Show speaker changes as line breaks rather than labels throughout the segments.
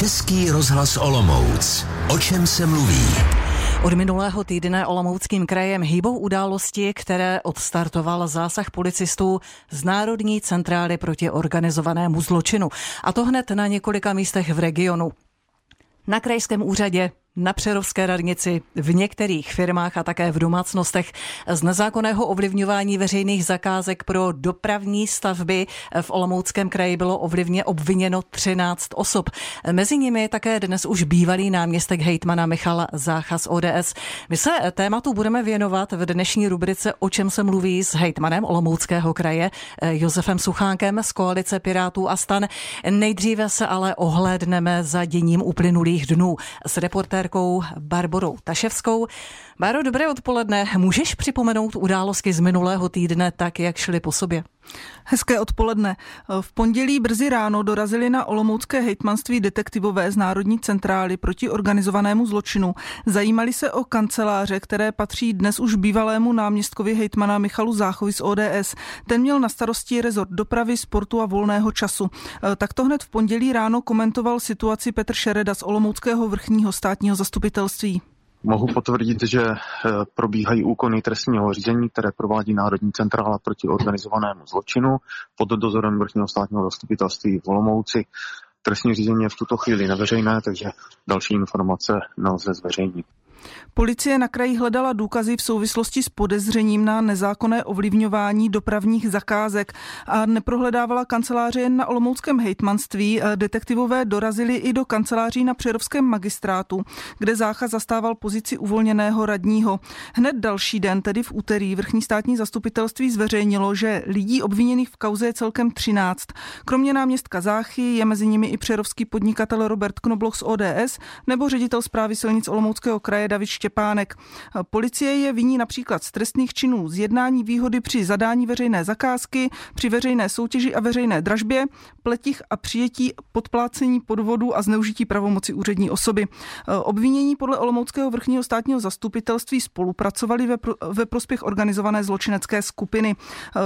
Český rozhlas Olomouc. O čem se mluví?
Od minulého týdne Olomouckým krajem hýbou události, které odstartoval zásah policistů z Národní centrály proti organizovanému zločinu. A to hned na několika místech v regionu. Na krajském úřadě na Přerovské radnici, v některých firmách a také v domácnostech z nezákonného ovlivňování veřejných zakázek pro dopravní stavby v Olomouckém kraji bylo ovlivně obviněno 13 osob. Mezi nimi je také dnes už bývalý náměstek hejtmana Michal Zácha z ODS. My se tématu budeme věnovat v dnešní rubrice O čem se mluví s hejtmanem Olomouckého kraje Josefem Suchánkem z koalice Pirátů a stan. Nejdříve se ale ohlédneme za děním uplynulých dnů s reportérkou reportérkou Barborou Taševskou. Báro, dobré odpoledne. Můžeš připomenout události z minulého týdne tak, jak šly po sobě?
Hezké odpoledne. V pondělí brzy ráno dorazili na Olomoucké hejtmanství detektivové z Národní centrály proti organizovanému zločinu. Zajímali se o kanceláře, které patří dnes už bývalému náměstkovi hejtmana Michalu Záchovi z ODS. Ten měl na starosti rezort dopravy, sportu a volného času. Tak to hned v pondělí ráno komentoval situaci Petr Šereda z Olomouckého vrchního státního zastupitelství.
Mohu potvrdit, že eh, probíhají úkony trestního řízení, které provádí Národní centrála proti organizovanému zločinu pod dozorem vrchního státního zastupitelství v Olomouci. Trestní řízení je v tuto chvíli neveřejné, takže další informace nelze zveřejnit.
Policie na kraji hledala důkazy v souvislosti s podezřením na nezákonné ovlivňování dopravních zakázek a neprohledávala kanceláře jen na Olomouckém hejtmanství. Detektivové dorazili i do kanceláří na Přerovském magistrátu, kde Zácha zastával pozici uvolněného radního. Hned další den, tedy v úterý, vrchní státní zastupitelství zveřejnilo, že lidí obviněných v kauze je celkem 13. Kromě náměstka Záchy je mezi nimi i přerovský podnikatel Robert Knobloch z ODS nebo ředitel zprávy silnic Olomouckého kraje David Štěpánek. Policie je viní například z trestných činů zjednání výhody při zadání veřejné zakázky, při veřejné soutěži a veřejné dražbě, pletich a přijetí podplácení podvodu a zneužití pravomoci úřední osoby. Obvinění podle Olomouckého vrchního státního zastupitelství spolupracovali ve, pro, ve prospěch organizované zločinecké skupiny.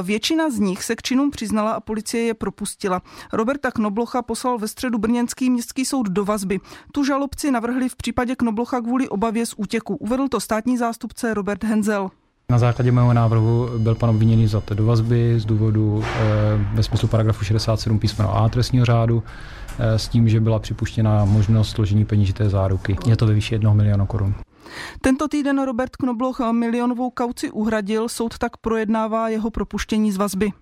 Většina z nich se k činům přiznala a policie je propustila. Roberta Knoblocha poslal ve středu Brněnský městský soud do vazby. Tu žalobci navrhli v případě Knoblocha kvůli obavě z útěku. Uvedl to státní zástupce Robert Henzel.
Na základě mého návrhu byl pan obviněný za do vazby z důvodu e, ve smyslu paragrafu 67 písmeno A trestního řádu e, s tím, že byla připuštěna možnost složení peněžité záruky. Je to ve výši 1 milionu korun.
Tento týden Robert Knobloch milionovou kauci uhradil, soud tak projednává jeho propuštění z vazby.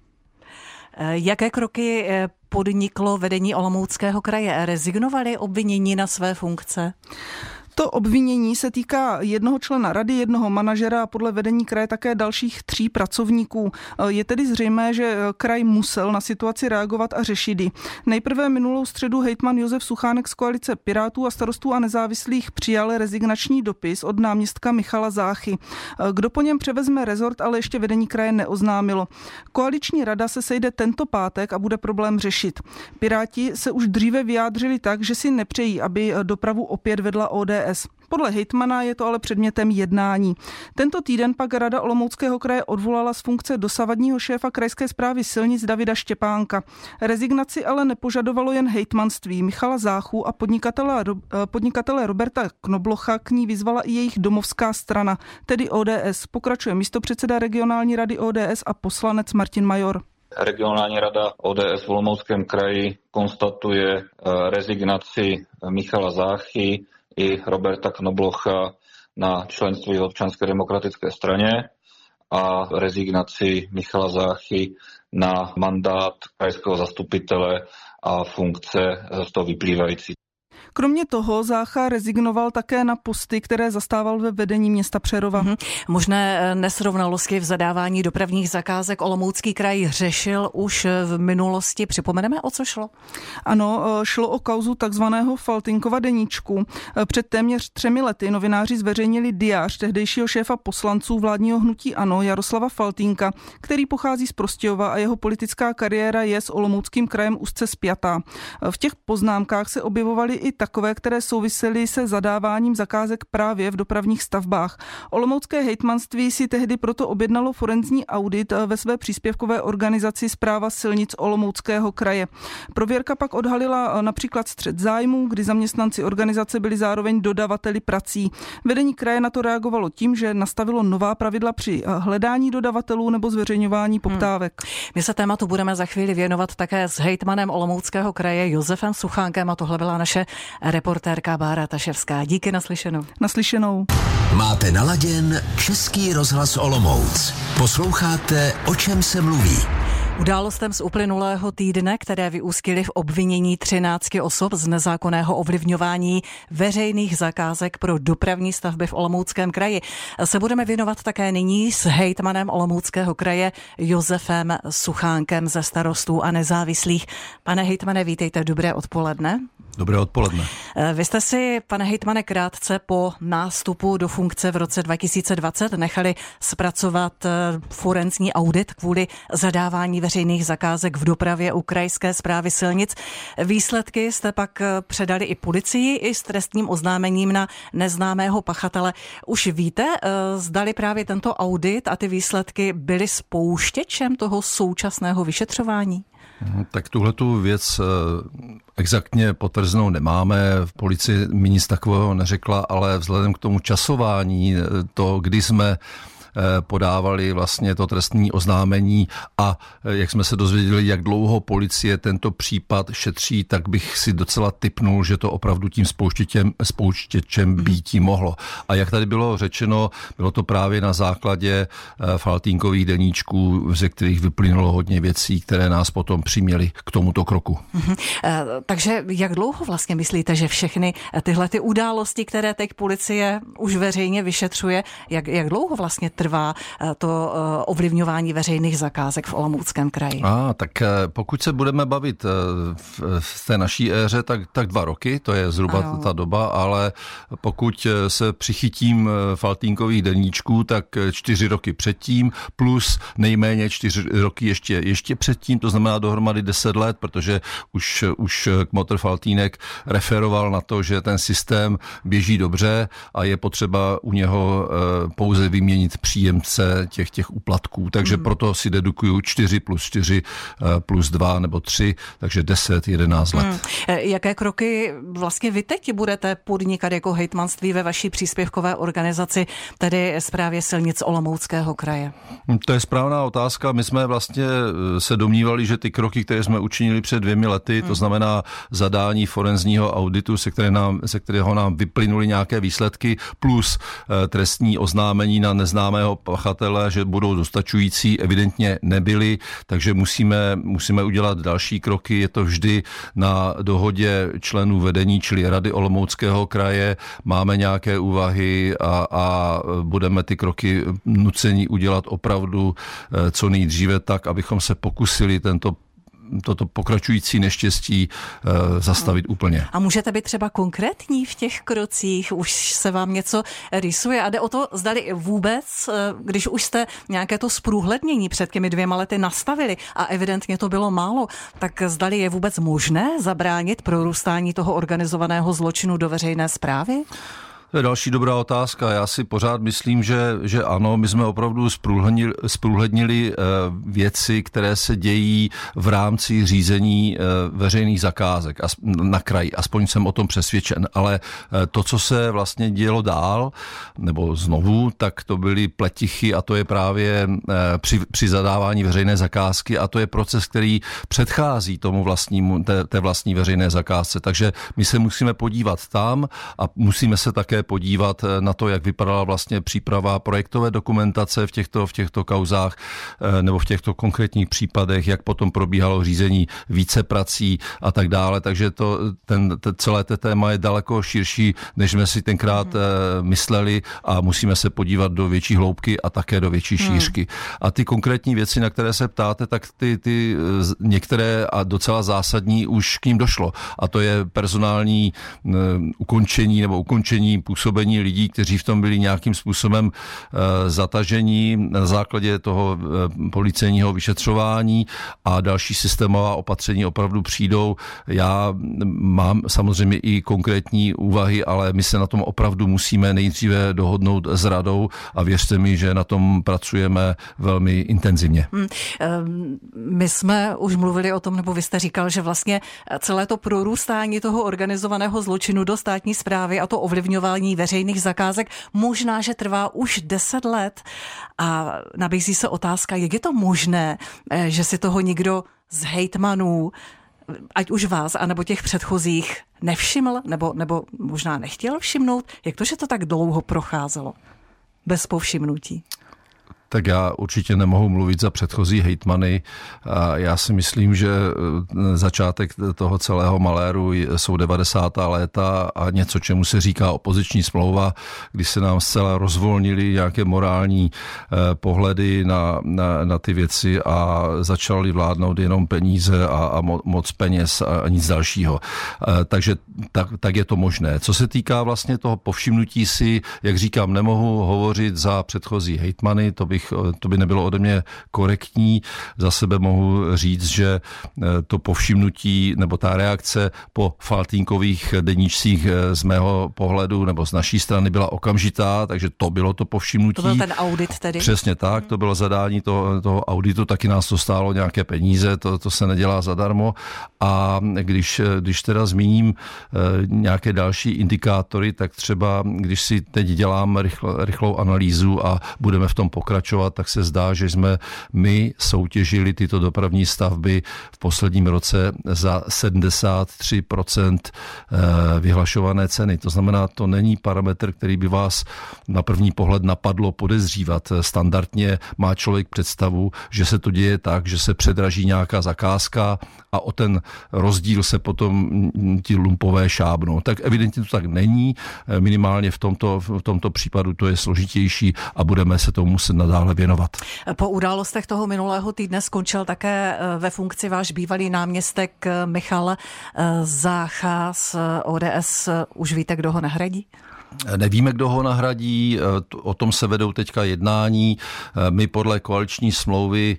E, jaké kroky podniklo vedení Olomouckého kraje? Rezignovali obvinění na své funkce?
To obvinění se týká jednoho člena rady, jednoho manažera a podle vedení kraje také dalších tří pracovníků. Je tedy zřejmé, že kraj musel na situaci reagovat a řešit ji. Nejprve minulou středu hejtman Josef Suchánek z koalice Pirátů a starostů a nezávislých přijal rezignační dopis od náměstka Michala Záchy. Kdo po něm převezme rezort, ale ještě vedení kraje neoznámilo. Koaliční rada se sejde tento pátek a bude problém řešit. Piráti se už dříve vyjádřili tak, že si nepřejí, aby dopravu opět vedla ODS. ODS. Podle Hitmana je to ale předmětem jednání. Tento týden pak Rada Olomouckého kraje odvolala z funkce dosavadního šéfa krajské zprávy silnic Davida Štěpánka. Rezignaci ale nepožadovalo jen hejtmanství. Michala Záchu a podnikatele, podnikatele Roberta Knoblocha k ní vyzvala i jejich domovská strana, tedy ODS. Pokračuje místopředseda regionální rady ODS a poslanec Martin Major.
Regionální rada ODS v Olomouckém kraji konstatuje eh, rezignaci Michala Záchy i Roberta Knoblocha na členství v občanské demokratické straně a rezignaci Michala Záchy na mandát krajského zastupitele a funkce z toho vyplývající.
Kromě toho Zácha rezignoval také na posty, které zastával ve vedení města Přerova. Mm-hmm.
Možné eh, nesrovnalosti v zadávání dopravních zakázek Olomoucký kraj řešil už v minulosti. Připomeneme, o co šlo?
Ano, eh, šlo o kauzu takzvaného Faltinkova deníčku. Eh, před téměř třemi lety novináři zveřejnili diář tehdejšího šéfa poslanců vládního hnutí ANO Jaroslava Faltinka, který pochází z Prostějova a jeho politická kariéra je s Olomouckým krajem úzce spjatá. V těch poznámkách se objevovaly i takové, které souvisely se zadáváním zakázek právě v dopravních stavbách. Olomoucké hejtmanství si tehdy proto objednalo forenzní audit ve své příspěvkové organizaci Zpráva silnic Olomouckého kraje. Prověrka pak odhalila například střed zájmů, kdy zaměstnanci organizace byli zároveň dodavateli prací. Vedení kraje na to reagovalo tím, že nastavilo nová pravidla při hledání dodavatelů nebo zveřejňování hmm. poptávek. Hmm.
My se tématu budeme za chvíli věnovat také s hejtmanem Olomouckého kraje Josefem Suchánkem a tohle byla naše reportérka Bára Taševská. Díky naslyšenou.
Naslyšenou.
Máte naladěn Český rozhlas Olomouc. Posloucháte, o čem se mluví.
Událostem z uplynulého týdne, které vyústily v obvinění 13 osob z nezákonného ovlivňování veřejných zakázek pro dopravní stavby v Olomouckém kraji, se budeme věnovat také nyní s hejtmanem Olomouckého kraje Josefem Suchánkem ze starostů a nezávislých. Pane hejtmane, vítejte, dobré odpoledne.
Dobré odpoledne.
Eh, vy jste si, pane hejtmane, krátce po nástupu do funkce v roce 2020 nechali zpracovat eh, forenzní audit kvůli zadávání veřejných zakázek v dopravě u krajské zprávy silnic. Výsledky jste pak eh, předali i policii i s trestním oznámením na neznámého pachatele. Už víte, zdali právě tento audit a ty výsledky byly spouštěčem toho současného vyšetřování?
Mhm, tak tuhle tu věc eh, exaktně potvrzenou nemáme. V policii mi nic takového neřekla, ale vzhledem k tomu časování, eh, to, kdy jsme Eh, podávali vlastně to trestní oznámení a eh, jak jsme se dozvěděli, jak dlouho policie tento případ šetří, tak bych si docela typnul, že to opravdu tím spouštěčem, spouštěčem mhm. býtí mohlo. A jak tady bylo řečeno, bylo to právě na základě eh, faltínkových deníčků, ze kterých vyplynulo hodně věcí, které nás potom přiměly k tomuto kroku.
Mhm. Takže jak dlouho vlastně myslíte, že všechny tyhle ty události, které teď policie už veřejně vyšetřuje, jak, jak dlouho vlastně trvá eh, to eh, ovlivňování veřejných zakázek v Olomouckém kraji?
A, tak eh, pokud se budeme bavit v té naší éře, tak, tak dva roky, to je zhruba ano. ta doba, ale pokud se přichytím faltínkových deníčků, tak čtyři roky předtím, plus nejméně čtyři roky ještě, ještě předtím, to znamená dohromady deset let, protože už, už Kmotr Faltínek referoval na to, že ten systém běží dobře a je potřeba u něho pouze vyměnit příjemce těch, těch úplatků. Takže mm. proto si dedukuju 4 plus 4 eh, plus 2 nebo 3, takže 10, 11 let. Mm.
Jaké kroky vlastně vy teď budete podnikat jako hejtmanství ve vaší příspěvkové organizaci, tedy zprávě silnic Olomouckého kraje?
Hm, to je správná otázka. My jsme vlastně eh, se domnívali, že ty kroky, které jsme učinili před dvěmi lety, mm. to hmm. znamená zadání forenzního auditu, se, které nám, se kterého nám vyplynuly nějaké výsledky, plus trestní oznámení na neznámé samého pachatele, že budou dostačující, evidentně nebyly, takže musíme, musíme udělat další kroky. Je to vždy na dohodě členů vedení, čili Rady Olomouckého kraje. Máme nějaké úvahy a, a budeme ty kroky nuceni udělat opravdu eh, co nejdříve tak, abychom se pokusili tento toto pokračující neštěstí uh, zastavit hmm. úplně.
A můžete být třeba konkrétní v těch krocích? Už se vám něco rysuje a jde o to, zdali vůbec, eh, když už jste nějaké to zprůhlednění před těmi dvěma lety nastavili a evidentně to bylo málo, tak zdali je vůbec možné zabránit prorůstání toho organizovaného zločinu do veřejné zprávy?
To je další dobrá otázka. Já si pořád myslím, že, že ano, my jsme opravdu zprůhlednili, zprůhlednili eh, věci, které se dějí v rámci řízení eh, veřejných zakázek na kraji. Aspoň jsem o tom přesvědčen. Ale eh, to, co se vlastně dělo dál, nebo znovu, tak to byly pletichy a to je právě při, při zadávání veřejné zakázky a to je proces, který předchází tomu vlastnímu, té, té vlastní veřejné zakázce. Takže my se musíme podívat tam a musíme se také podívat eh, na to, jak vypadala vlastně příprava projektové dokumentace v těchto, v těchto kauzách eh, nebo v těchto konkrétních případech, jak potom probíhalo řízení více prací a tak dále. Takže to, ten, ten, celé to téma je daleko širší, než jsme si tenkrát hmm. mysleli a musíme se podívat do větší hloubky a také do větší hmm. šířky. A ty konkrétní věci, na které se ptáte, tak ty, ty některé a docela zásadní už k ním došlo. A to je personální ukončení nebo ukončení působení lidí, kteří v tom byli nějakým způsobem zatažení na základě toho policejního vyšetřování a další systémová opatření opravdu přijdou. Já mám samozřejmě i konkrétní úvahy, ale my se na tom opravdu musíme nejdříve dohodnout s radou a věřte mi, že na tom pracujeme velmi intenzivně. Hmm.
Ehm, my jsme už mluvili o tom, nebo vy jste říkal, že vlastně celé to prorůstání toho organizovaného zločinu do státní zprávy a to ovlivňování veřejných zakázek možná, že trvá už deset let a nabízí se otázka, jak je to možné, eh, že si toho nikdo z hejtmanů ať už vás, anebo těch předchozích nevšiml, nebo, nebo možná nechtěl všimnout? Jak to, že to tak dlouho procházelo bez povšimnutí?
Tak já určitě nemohu mluvit za předchozí hejtmany. A já si myslím, že e, začátek toho celého maléru jsou 90. léta a něco, čemu se říká opoziční smlouva, kdy se nám zcela rozvolnili nějaké morální e, pohledy na, na, na ty věci a začaly vládnout jenom peníze a, a moc peněz a nic dalšího. E, takže tak, tak je to možné. Co se týká vlastně toho povšimnutí si, jak říkám, nemohu hovořit za předchozí hejtmany, to bych bych, eh, to by nebylo ode mě korektní. Za sebe mohu říct, že eh, to povšimnutí nebo ta reakce po Faltínkových deníčcích eh, z mého pohledu nebo z naší strany byla okamžitá, takže to bylo to povšimnutí. To
byl ten audit tedy.
Přesně tak, to bylo zadání toho, toho auditu, taky nás to stálo nějaké peníze, to, to se nedělá zadarmo. A když, když teda zmíním nějaké další indikátory, tak třeba když si teď dělám rychl, rychlou analýzu a budeme v tom pokračovat, pokračovat, tak se zdá, že jsme my soutěžili tyto dopravní stavby v posledním roce za 73% eh, vyhlašované ceny. To znamená, to není parametr, který by vás na první pohled napadlo podezřívat. Standardně má člověk představu, že se to děje tak, že se předraží nějaká zakázka a o ten rozdíl se potom ti lumpové šábnou. Tak evidentně to tak není. Minimálně v tomto, v tomto případu to je složitější a budeme se tomu muset nadále dále věnovat.
Po událostech toho minulého týdne skončil také eh, ve funkci váš bývalý náměstek eh, Michal eh, Zácha z ODS. Už víte, kdo ho nahradí?
Nevíme, kdo ho nahradí, o tom se vedou teďka jednání. My podle koaliční smlouvy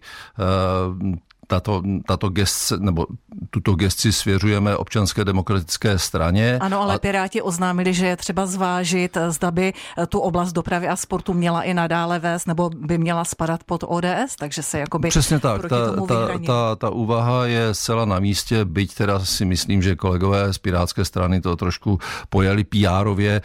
tato, tato gest, nebo tuto gesti svěřujeme občanské demokratické straně.
Ano, ale a... Piráti oznámili, že je třeba zvážit, zda by tu oblast dopravy a sportu měla i nadále vést, nebo by měla spadat pod ODS, takže se jakoby
Přesně tak, ta, ta, ta, ta úvaha je zcela na místě, byť teda si myslím, že kolegové z Pirátské strany to trošku pojali PR-ově. E,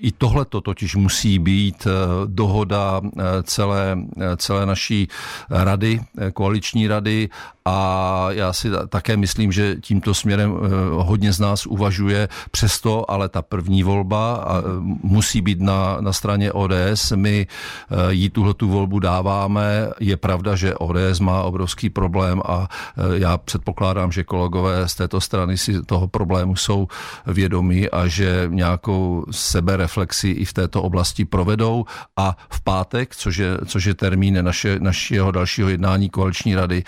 I tohle to totiž musí být dohoda celé, celé naší rady, koaliční rady a já si také myslím, že tímto směrem eh, hodně z nás uvažuje. Přesto ale ta první volba eh, musí být na, na straně ODS. My eh, jí tuhle tu volbu dáváme. Je pravda, že ODS má obrovský problém a já předpokládám, že kolegové z této strany si toho problému jsou vědomí a že nějakou sebereflexi i v této oblasti provedou a v pátek, což je, což je termín naše, našeho dalšího jednání koaliční rady,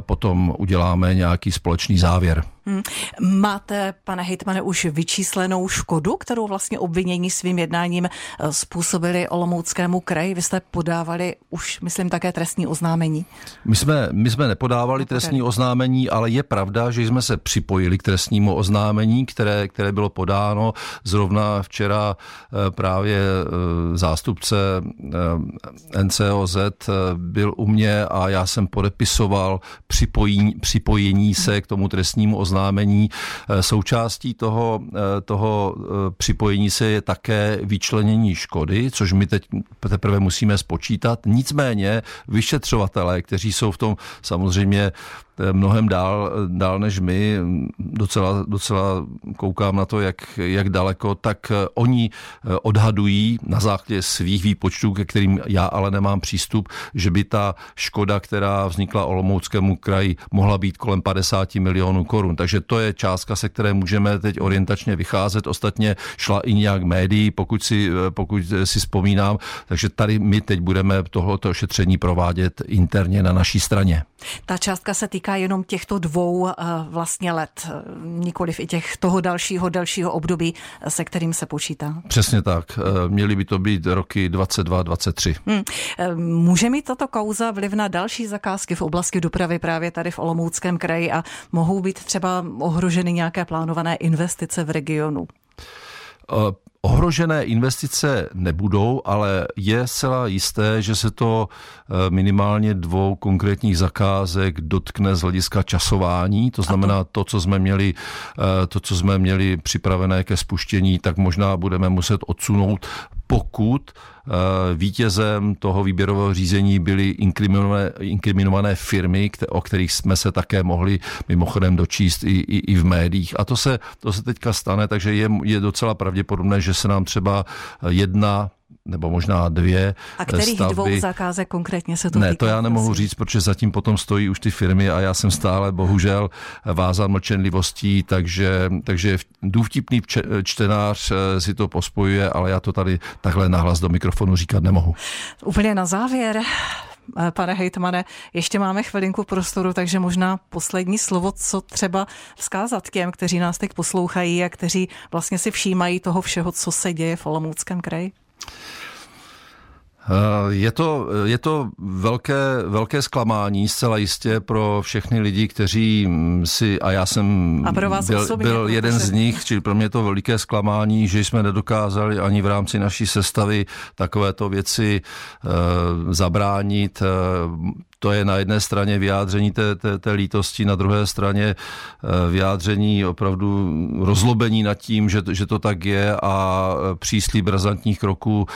potom uděláme nějaký společný závěr. Hmm.
Máte, pane Hejtmane, už vyčíslenou škodu, kterou vlastně obvinění svým jednáním eh, způsobili Olomouckému kraji? Vy jste podávali už, myslím, také trestní oznámení.
My jsme, my jsme nepodávali Nepodali. trestní oznámení, ale je pravda, že jsme se připojili k trestnímu oznámení, které, které bylo podáno. Zrovna včera eh, právě eh, zástupce NCOZ byl u mě a já jsem podepisoval připojení, připojení se k tomu trestnímu oznámení oznámení. Eh, součástí toho, eh, toho eh, připojení se je také vyčlenění škody, což my teď teprve musíme spočítat. Nicméně vyšetřovatelé, kteří jsou v tom samozřejmě mnohem dál, dál než my. Docela, docela koukám na to, jak, jak daleko, tak oni odhadují na základě svých výpočtů, ke kterým já ale nemám přístup, že by ta škoda, která vznikla Olomouckému kraji, mohla být kolem 50 milionů korun. Takže to je částka, se které můžeme teď orientačně vycházet. Ostatně šla i nějak médií, pokud si, pokud si vzpomínám. Takže tady my teď budeme tohoto šetření provádět interně na naší straně.
Ta částka se týká týká jenom těchto dvou vlastně let, nikoliv i těch toho dalšího, dalšího období, se kterým se počítá.
Přesně tak. Měly by to být roky 22, 23. Hmm.
Může mít tato kauza vliv na další zakázky v oblasti dopravy právě tady v Olomouckém kraji a mohou být třeba ohroženy nějaké plánované investice v regionu?
Ohrožené investice nebudou, ale je zcela jisté, že se to eh, minimálně dvou konkrétních zakázek dotkne z hlediska časování. To znamená, to, co jsme měli, eh, to, co jsme měli připravené ke spuštění, tak možná budeme muset odsunout pokud eh, vítězem toho výběrového řízení byly inkriminované, inkriminované firmy, o kterých jsme se také mohli mimochodem dočíst i, i, i v médiích. A to se, to se teďka stane, takže je, je docela pravděpodobné, že se nám třeba jedna nebo možná dvě
A kterých stavby. dvou zakázek konkrétně se to
Ne, to já nemohu říct, protože zatím potom stojí už ty firmy a já jsem stále bohužel vázán mlčenlivostí, takže, takže důvtipný čtenář eh, si to pospojuje, ale já to tady takhle nahlas do mikrofonu říkat nemohu.
Úplně na závěr, eh, pane hejtmane, ještě máme chvilinku prostoru, takže možná poslední slovo, co třeba vzkázat těm, kteří nás teď poslouchají a kteří vlastně si všímají toho všeho, co se děje v Olomouckém kraji?
Eh, je to, je to velké, velké zklamání zcela jistě pro všechny lidi, kteří si, a já jsem
a pro vás
byl,
osobně,
byl jeden z nich, čili pro mě to veliké zklamání, že jsme nedokázali ani v rámci naší sestavy takovéto věci e, zabránit. To je na jedné straně vyjádření té, té, té lítosti, na druhé straně vyjádření opravdu rozlobení nad tím, že, že to tak je a příslíb razantních kroků.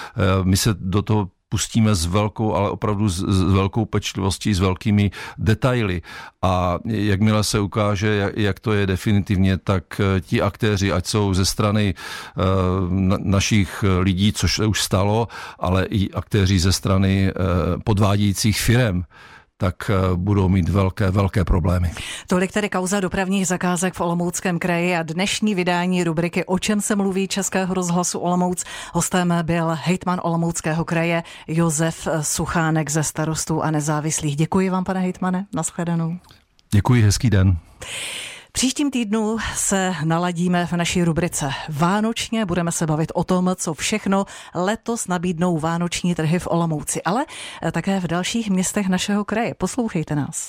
My se do toho pustíme s velkou, ale opravdu s, s velkou pečlivostí, s velkými detaily. A jakmile se ukáže, jak, jak to je definitivně, tak eh, ti aktéři, ať jsou ze strany uh, našich lidí, což se už stalo, ale i aktéři ze strany uh, podvádějících firem, tak eh, budou mít velké, velké problémy.
Tolik tedy kauza dopravních zakázek v Olomouckém kraji a dnešní vydání rubriky O čem se mluví Českého rozhlasu Olomouc. Hostem byl hejtman Olomouckého kraje Josef Suchánek ze starostů a nezávislých. Děkuji vám, pane hejtmane. Naschledanou.
Děkuji, hezký den.
Příštím týdnu se naladíme v naší rubrice Vánočně. Budeme se bavit o tom, co všechno letos nabídnou vánoční trhy v Olomouci, ale také v dalších městech našeho kraje. Poslouchejte nás.